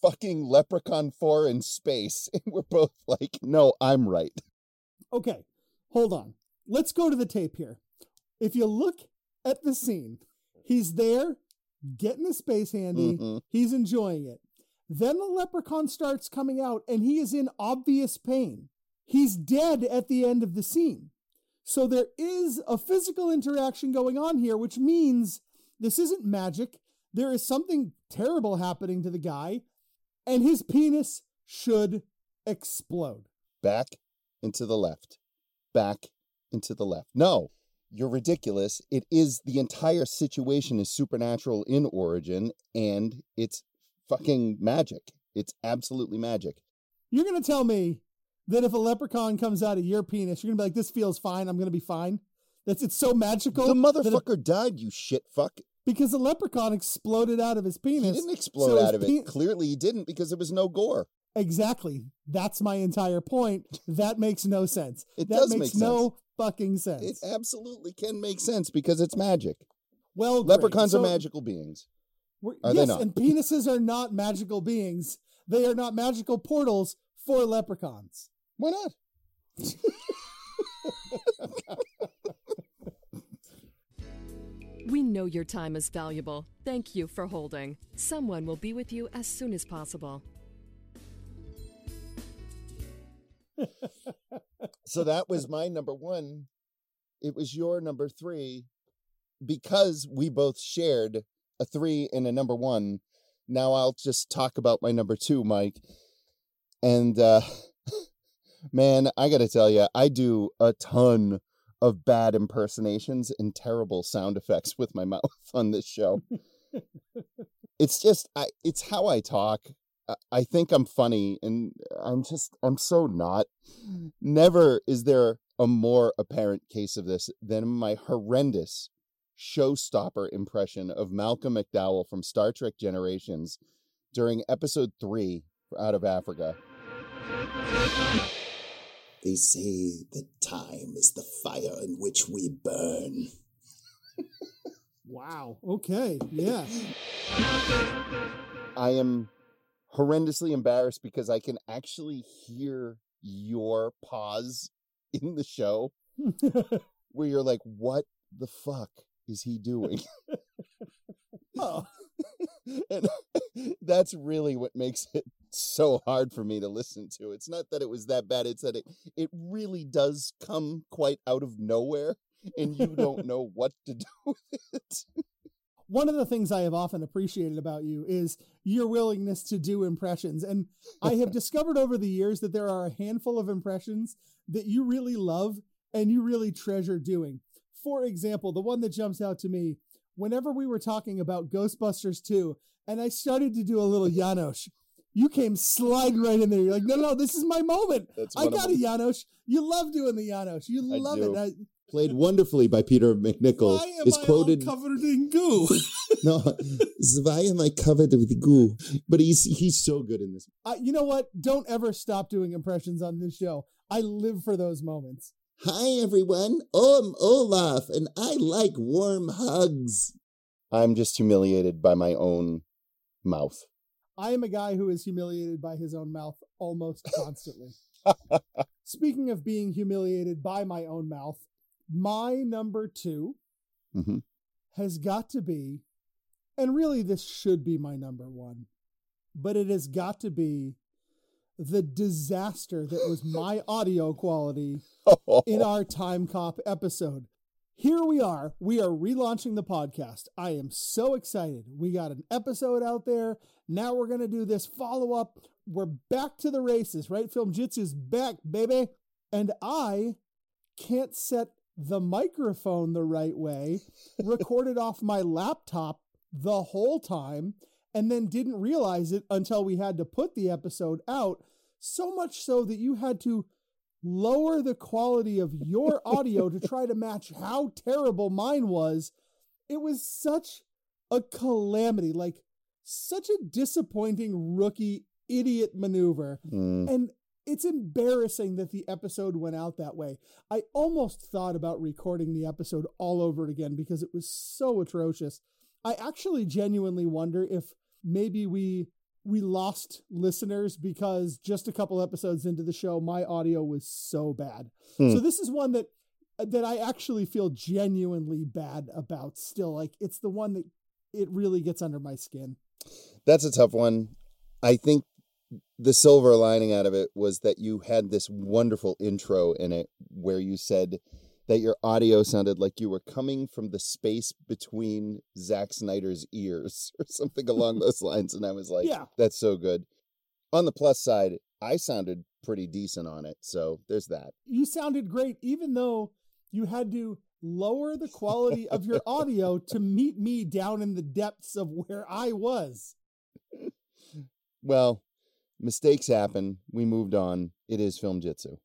fucking Leprechaun Four in space, and we're both like, "No, I'm right." Okay, hold on. Let's go to the tape here. If you look at the scene, he's there getting the space handy. Mhm. He's enjoying it. Then the leprechaun starts coming out and he is in obvious pain. He's dead at the end of the scene. So there is a physical interaction going on here, which means this isn't magic. There is something terrible happening to the guy, and his penis should explode. back and to the left, back into the left. No, you're ridiculous. It is the entire situation is supernatural in origin, and it's fucking magic. It's absolutely magic. You're going to tell me that if a leprechaun comes out of your penis, you're going to be like, this feels fine. I'm going to be fine. That's it's so magical. The that it- motherfucker died, you shit fuck. because the leprechaun exploded out of his penis. He didn't explode so out of it. pe- Clearly, he didn't because there was no gore. Exactly. That's my entire point. That makes no sense. It that does makes make no fucking sense. It absolutely can make sense because it's magic. Well. Leprechauns So are magical beings. we're- Are they yes, not? and penises are not magical beings. They are not magical portals for leprechauns. Why not? We know your time is valuable. Thank you for holding. Someone will be with you as soon as possible. So that was my number one. It was your number three. Because we both shared a three and a number one, now I'll just talk about my number two, Mike. And uh man, I gotta tell you, I do a ton of bad impersonations and terrible sound effects with my mouth on this show. it's just I it's how I talk. I- I think I'm funny and I'm just I'm so not. Never is there a more apparent case of this than my horrendous showstopper impression of Malcolm McDowell from Star Trek Generations during episode 3 out of Africa. They say that time is the fire in which we burn. Wow. Okay. Yeah. I am horrendously embarrassed because I can actually hear your pause in the show where you're like, what the fuck is he doing? oh. and that's really what makes it so hard for me to listen to. It's not that it was that bad, it's that it, it really does come quite out of nowhere and you don't know what to do with it. One of the things I have often appreciated about you is your willingness to do impressions. And I have discovered over the years that there are a handful of impressions that you really love and you really treasure doing. For example, the one that jumps out to me whenever we were talking about Ghostbusters 2, and I started to do a little Janosz, you came sliding right in there. You're like, no, no, this is my moment. That's I got a. Janosz. You love doing the Janosz. You love it. I, Played wonderfully by Peter MacNicol. why am is I quoted. covered in goo? no, why am I covered with goo? But he's he's so good in this. Uh, you know what? Don't ever stop doing impressions on this show. I live for those moments. Hi everyone, I'm Olaf, and I like warm hugs. I'm just humiliated by my own mouth. I am a guy who is humiliated by his own mouth almost constantly. Speaking of being humiliated by my own mouth, my number 2 Mhm. has got to be, and really this should be my number one, but it has got to be the disaster that was my audio quality in our Time Cop episode. Here we are. We are relaunching the podcast. I am so excited. We got an episode out there. Now we're going to do this follow up. We're back to the races, right? Film Jitsu's back, baby. And I can't set the microphone the right way, recorded off my laptop the whole time, and then didn't realize it until we had to put the episode out. So much so that you had to lower the quality of your audio to try to match how terrible mine was. It was such a calamity, like such a disappointing rookie idiot maneuver. Mm. And it's embarrassing that the episode went out that way. I almost thought about recording the episode all over again because it was so atrocious. I actually genuinely wonder if maybe we we lost listeners because just a couple episodes into the show my audio was so bad. Hmm. So this is one that that I actually feel genuinely bad about still. Like it's the one that it really gets under my skin. That's a tough one. I think the silver lining out of it was that you had this wonderful intro in it where you said that your audio sounded like you were coming from the space between Zack Snyder's ears or something along those lines. And I was like, Yeah. that's so good. On the plus side, I sounded pretty decent on it. So there's that. you sounded great, even though you had to lower the quality of your audio to meet me down in the depths of where I was. Well, mistakes happen. We moved on. It is film jitsu.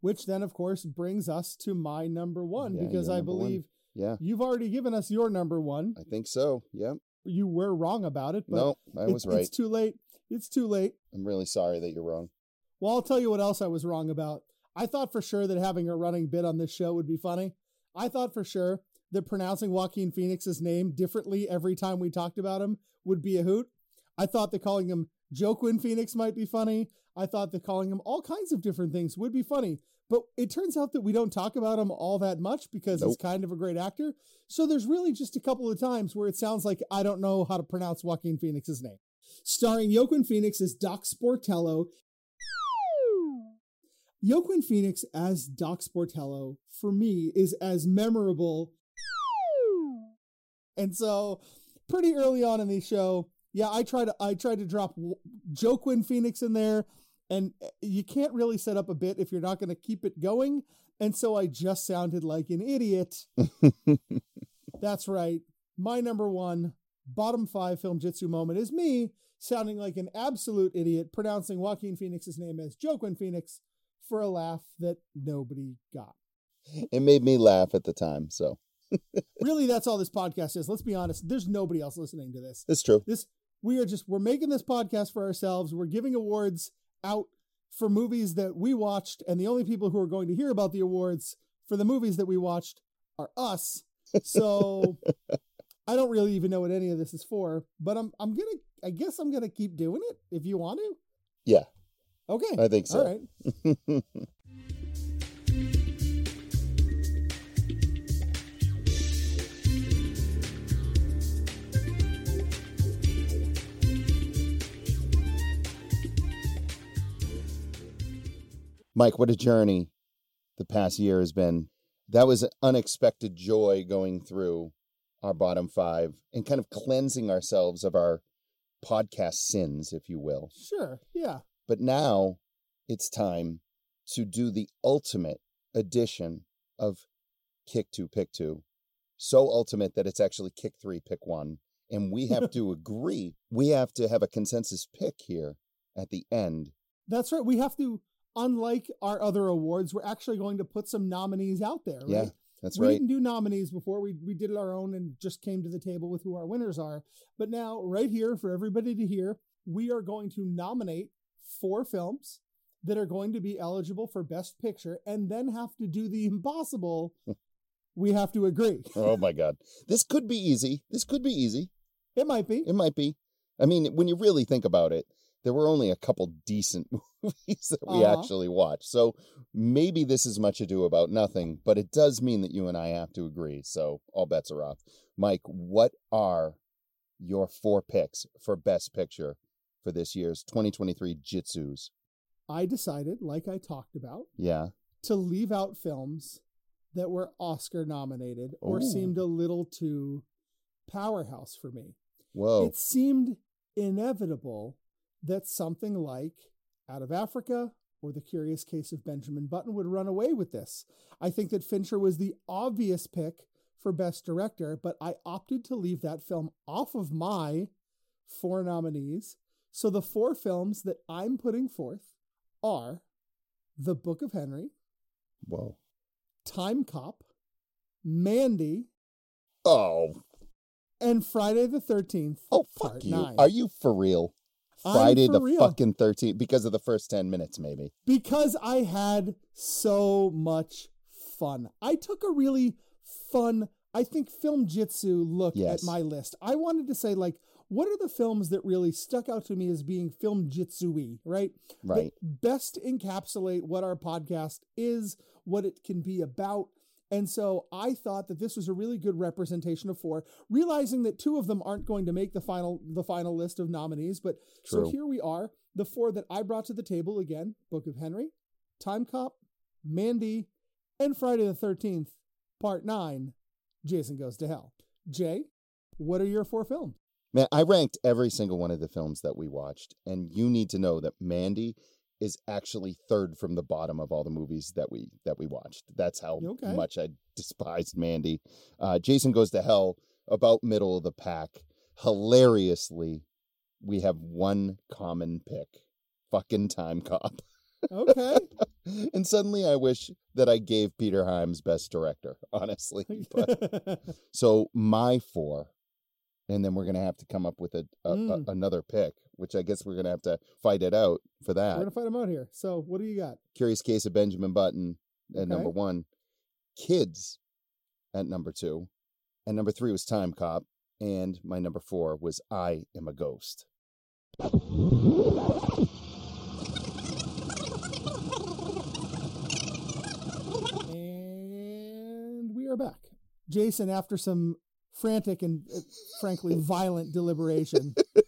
Which then, of course, brings us to my number one Yeah, because I number one. believe Yeah, you've already given us your number one. I think so. Yep. You were wrong about it, but No, I it- was right. It's too late. It's too late. I'm really sorry that you're wrong. Well, I'll tell you what else I was wrong about. I thought for sure that having a running bit on this show would be funny. I thought for sure that pronouncing Joaquin Phoenix's name differently every time we talked about him would be a hoot. I thought that calling him Joaquin Phoenix might be funny. I thought that calling him all kinds of different things would be funny. But it turns out that we don't talk about him all that much because he's kind of a great actor. So there's really just a couple of times where it sounds like I don't know how to pronounce Joaquin Phoenix's name. Starring Joaquin Phoenix as Doc Sportello. Joaquin Phoenix as Doc Sportello, for me, is as memorable. And so, pretty early on in the show, yeah, I tried to I tried to drop Joaquin Phoenix in there, and uh, you can't really set up a bit if you're not going to keep it going. And so I just sounded like an idiot. That's right. My number one bottom five film jitsu moment is me sounding like an absolute idiot, pronouncing Joaquin Phoenix's name as Joaquin Phoenix for a laugh that nobody got. It made me laugh at the time, so really, that's all this podcast is. Let's be honest. There's nobody else listening to this. it's true. This we are just we're making this podcast for ourselves. We're giving awards out for movies that we watched, and the only people who are going to hear about the awards for the movies that we watched are us. So I don't really even know what any of this is for, but I'm I'm gonna I guess I'm gonna keep doing it if you want to. Yeah, Okay. I think so. All right. Mike, what a journey the past year has been. That was an unexpected joy going through our bottom five and kind of cleansing ourselves of our podcast sins, if you will. Sure. Yeah. But now it's time to do the ultimate edition of Kick Two, Pick Two. So ultimate that it's actually Kick Three, Pick One. And we have to agree, we have to have a consensus pick here at the end. That's right. We have to, unlike our other awards, we're actually going to put some nominees out there. Right? Yeah, that's we right. We didn't do nominees before. We we did our own and just came to the table with who our winners are. But now, right here for everybody to hear, we are going to nominate four films that are going to be eligible for Best Picture, and then have to do the impossible. we have to agree. Oh my God. This could be easy. This could be easy. It might be. It might be. I mean, when you really think about it, there were only a couple decent movies that we Uh-huh. actually watched. So maybe this is much ado about nothing, but it does mean that you and I have to agree. So all bets are off. Mike, what are your four picks for Best Picture for this year's 2023 Jitsus? I decided, like I talked about, Yeah. to leave out films that were Oscar nominated or seemed a little too powerhouse for me. Whoa. It seemed inevitable that something like Out of Africa or The Curious Case of Benjamin Button would run away with this. I think that Fincher was the obvious pick for Best Director, but I opted to leave that film off of my four nominees. So the four films that I'm putting forth are The Book of Henry, Whoa. Time Cop, Mandy, Oh. and Friday the 13th. Oh, fuck you. nine. Are you for real? Friday the real. fucking 13th because of the first 10 minutes, maybe. because I had so much fun. I took a really fun, I think, film jitsu look Yes. at my list. I wanted to say, like, what are the films that really stuck out to me as being film jitsu right? Right. That best encapsulate what our podcast is, what it can be about. And so I thought that this was a really good representation of four, realizing that two of them aren't going to make the final the final list of nominees. But so here we are, the four that I brought to the table again: Book of Henry, Time Cop, Mandy, and Friday the Thirteenth, Part Nine. Jason Goes to Hell. Jay, what are your four films? Man, I ranked every single one of the films that we watched, and you need to know that Mandy is actually third from the bottom of all the movies that we that we watched. That's how Okay. much I despised Mandy. Uh, Jason Goes to Hell, about middle of the pack. Hilariously, we have one common pick: fucking Time Cop. Okay. and suddenly, I wish that I gave Peter Hyams Best Director. Honestly, but so my four, and then we're gonna have to come up with a, a, a- Mm. another pick, which I guess we're gonna have to fight it out for that. We're gonna fight them out here. So what do you got? Curious Case of Benjamin Button at Okay. number one, Kids at number two, And number three was Time Cop. And my number four was I Am a Ghost. And we are back. Jason, after some frantic and uh, frankly violent deliberation,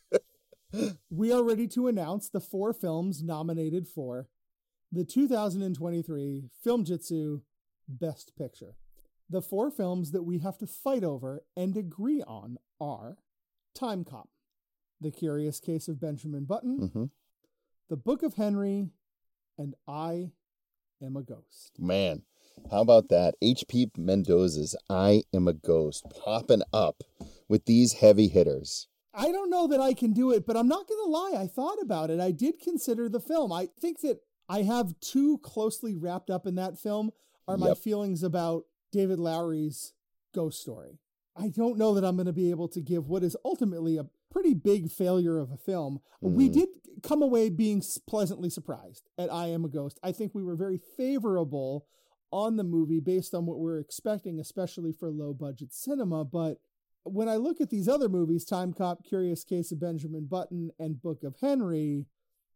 we are ready to announce the four films nominated for the 2023 Film Jitsu Best Picture. The four films that we have to fight over and agree on are Time Cop, The Curious Case of Benjamin Button, Mm-hmm. The Book of Henry, and I Am a Ghost. Man, how about that? H.P. Mendoza's I Am a Ghost popping up with these heavy hitters. I don't know that I can do it, but I'm not going to lie. I thought about it. I did consider the film. I think that I have too closely wrapped up in that film are my feelings about David Lowery's ghost story. I don't know that I'm going to be able to give what is ultimately a pretty big failure of a film. We Mm. did come away being pleasantly surprised at I Am a Ghost. I think we were very favorable on the movie based on what we we're expecting, especially for low budget cinema. But when I look at these other movies, Time Cop, Curious Case of Benjamin Button, and Book of Henry,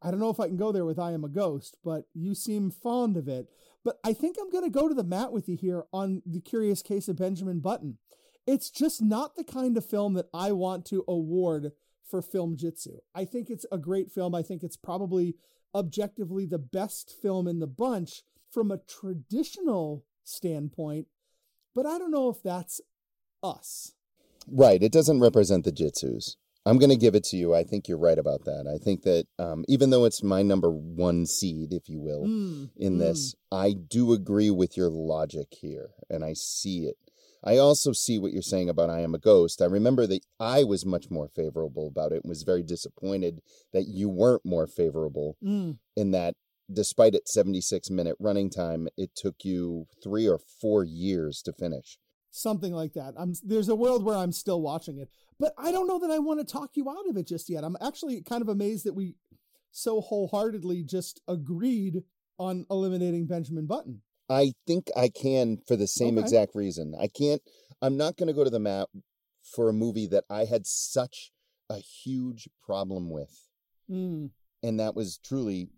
I don't know if I can go there with I Am a Ghost, but you seem fond of it. But I think I'm going to go to the mat with you here on The Curious Case of Benjamin Button. It's just not the kind of film that I want to award for Film Jitsu. I think it's a great film. I think it's probably objectively the best film in the bunch from a traditional standpoint, but I don't know if that's us. Right. It doesn't represent the Jitsus. I'm going to give it to you. I think you're right about that. I think that um, even though it's my number one seed, if you will, Mm, in mm. this, I do agree with your logic here, and I see it. I also see what you're saying about I Am a Ghost. I remember that I was much more favorable about it and was very disappointed that you weren't more favorable Mm. in that despite its 76 minute running time, it took you three or four years to finish. Something like that. I'm there's a world where I'm still watching it, but I don't know that I want to talk you out of it just yet. I'm actually kind of amazed that we so wholeheartedly just agreed on eliminating Benjamin Button. I think I can for the same Okay. exact reason. I can't, I'm not going to go to the mat for a movie that I had such a huge problem with. Mm. And that was truly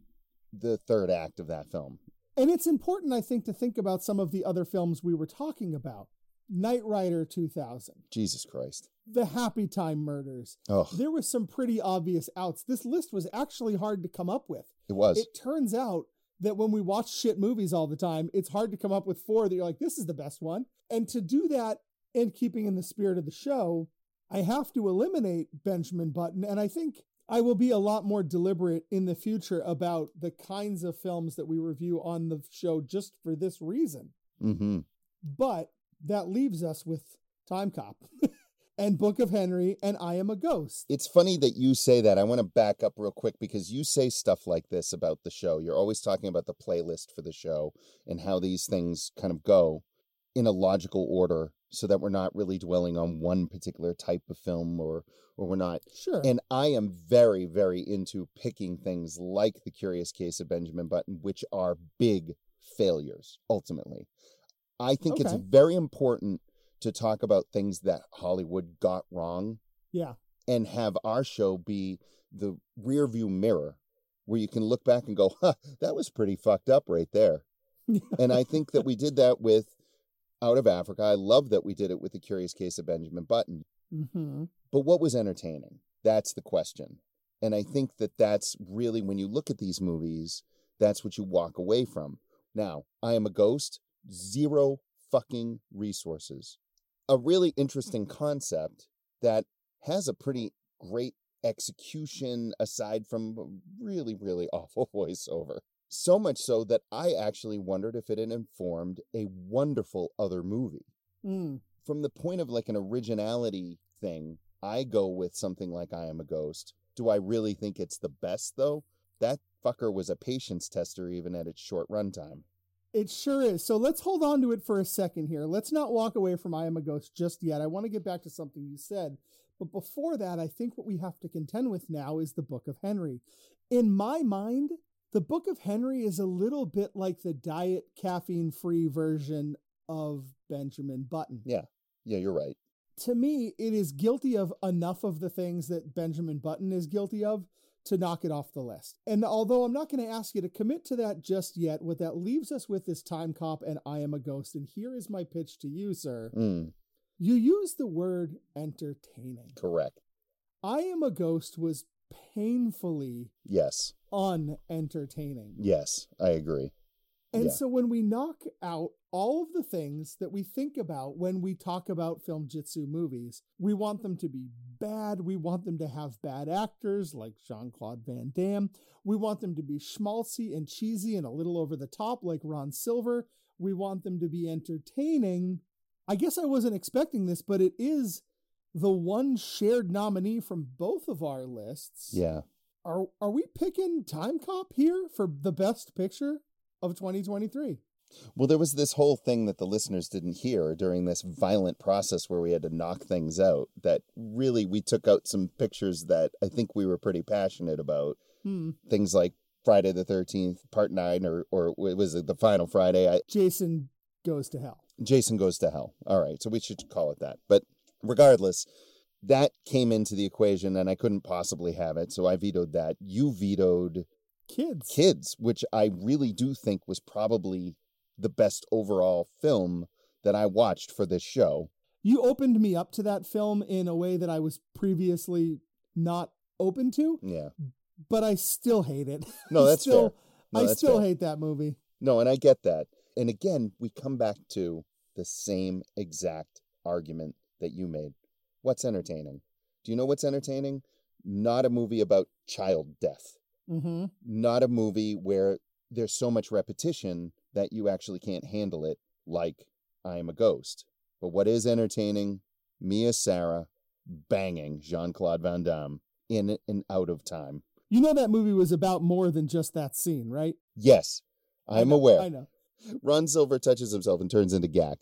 the third act of that film. And it's important, I think, to think about some of the other films we were talking about. Knight Rider 2000, Jesus Christ. The Happy Time Murders. Oh, There was some pretty obvious outs. This list was actually hard to come up with. it was. It turns out that when we watch shit movies all the time, it's hard to come up with four that you're like, this is the best one. And to do that and keeping in the spirit of the show, I have to eliminate Benjamin Button. And I think I will be a lot more deliberate in the future about the kinds of films that we review on the show just for this reason. mm-hmm. But that leaves us with Time Cop and Book of Henry and I Am a Ghost. It's funny that you say that. I want to back up real quick because you say stuff like this about the show. You're always talking about the playlist for the show and how these things kind of go in a logical order so that we're not really dwelling on one particular type of film or or we're not Sure. and I am very very into picking things like The Curious Case of Benjamin Button which are big failures ultimately. I think it's very important to talk about things that Hollywood got wrong yeah. and have our show be the rear view mirror where you can look back and go, huh, that was pretty fucked up right there. and I think that we did that with Out of Africa. I love that we did it with The Curious Case of Benjamin Button. hmm But what was entertaining? That's the question. And I think that that's really, when you look at these movies, that's what you walk away from. Now, I Am a Ghost, zero fucking resources. A really interesting concept that has a pretty great execution aside from a really, really awful voiceover. So much so that I actually wondered if it had informed a wonderful other movie Mm. from the point of like an originality thing, I go with something like I Am a Ghost. Do I really think it's the best though? That fucker was a patience tester even at its short runtime. It sure is. So let's hold on to it for a second here. Let's not walk away from I Am a Ghost just yet. I want to get back to something you said. But before that, I think what we have to contend with now is the Book of Henry. In my mind, the Book of Henry is a little bit like the diet caffeine free version of Benjamin Button. Yeah. Yeah, you're right. to me, it is guilty of enough of the things that Benjamin Button is guilty of to knock it off the list. And although I'm not going to ask you to commit to that just yet, what that leaves us with is Time Cop and I Am a Ghost. And here is my pitch to you, sir. Mm, You use the word entertaining. correct. I Am a Ghost was painfully Yes. unentertaining. Yes, I agree. And Yeah. so when we knock out all of the things that we think about when we talk about film jitsu movies, we want them to be bad. We want them to have bad actors like Jean Claude Van Damme. We want them to be schmaltzy and cheesy and a little over the top like Ron Silver. We want them to be entertaining. I guess I wasn't expecting this, but it is the one shared nominee from both of our lists. Yeah. Are are we picking Time Cop here for the best picture of 2023? Well, there was this whole thing that the listeners didn't hear during this violent process where we had to knock things out. That really, we took out some pictures that I think we were pretty passionate about. Hmm. Things like Friday the 13th, Part 9, or, or it was it the final Friday? I, Jason goes to hell. Jason Goes to Hell. All right, so we should call it that. But regardless, that came into the equation and I couldn't possibly have it. So I vetoed that. You vetoed Kids. Kids, which I really do think was probably the best overall film that I watched for this show. You opened me up to that film in a way that I was previously not open to, Yeah. but I still hate it. No, that's still, fair. No, I that's still fair. hate that movie. No, and I get that. And again, we come back to the same exact argument that you made. What's entertaining? Do you know what's entertaining? Not a movie about child death. Mm-hmm. Not a movie where there's so much repetition that you actually can't handle it, like I Am a Ghost. But what is entertaining? Mia Sara banging Jean Claude Van Damme in and out of time. You know that movie was about more than just that scene, right? Yes, I I'm know- aware. I know. Ron Silver touches himself and turns into Gak.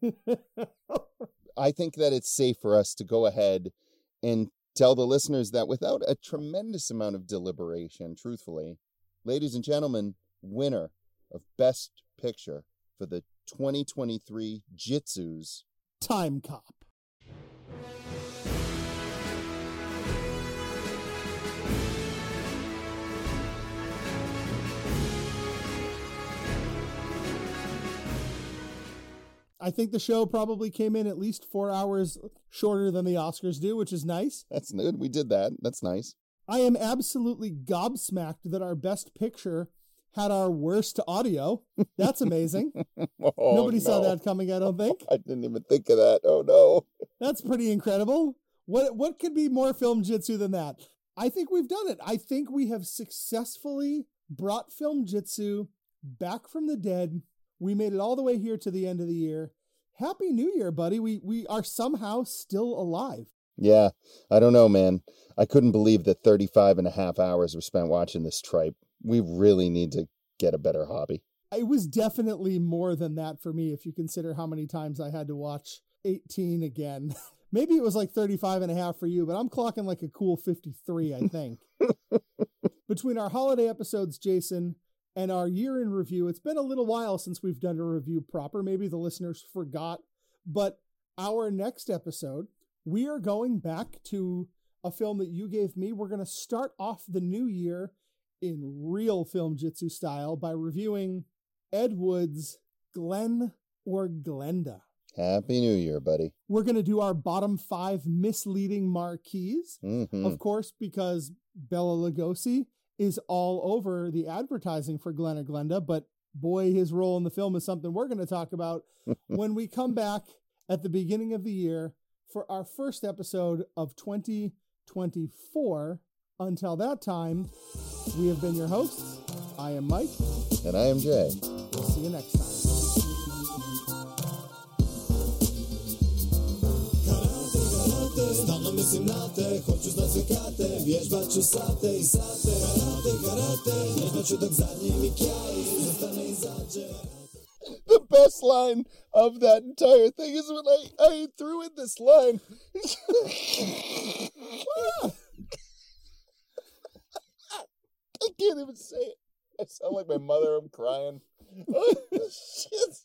I think that it's safe for us to go ahead and tell the listeners that without a tremendous amount of deliberation, truthfully, ladies and gentlemen, winner of Best Picture for the 2023 Jitsus. Time Cop. I think the show probably came in at least four hours shorter than the Oscars do, which is nice. That's good. We did that. That's nice. I am absolutely gobsmacked that our best picture had our worst audio. That's amazing. Oh, Nobody saw that coming, I don't think. I didn't even think of that. Oh no. That's pretty incredible. What what could be more film jitsu than that? I think we've done it. I think we have successfully brought film jitsu back from the dead. We made it all the way here to the end of the year. Happy New Year, buddy. We we are somehow still alive. Yeah, I don't know, man. I couldn't believe that 35 and a half hours were spent watching this tripe. We really need to get a better hobby. It was definitely more than that for me if you consider how many times I had to watch 18 again. Maybe it was like 35 and a half for you, but I'm clocking like a cool 53, I think. Between our holiday episodes, Jason, and our year in review, it's been a little while since we've done a review proper. Maybe the listeners forgot, but our next episode, we are going back to a film that you gave me. We're going to start off the new year in real film jitsu style by reviewing Ed Wood's Glenn or Glenda. Happy New Year, buddy. We're going to do our bottom five misleading marquees, hmm of course, because Bela Lugosi is all over the advertising for Glenn or Glenda, but boy, his role in the film is something we're going to talk about when we come back at the beginning of the year for our first episode of 2024. Until that time, we have been your hosts. I am Mike. And I am Jay. We'll see you next time. i sate Karate, karate, Zostanę i The best line of that entire thing is when I, I threw in this line. I can't even say it. I sound like my mother. I'm crying. Oh, shit.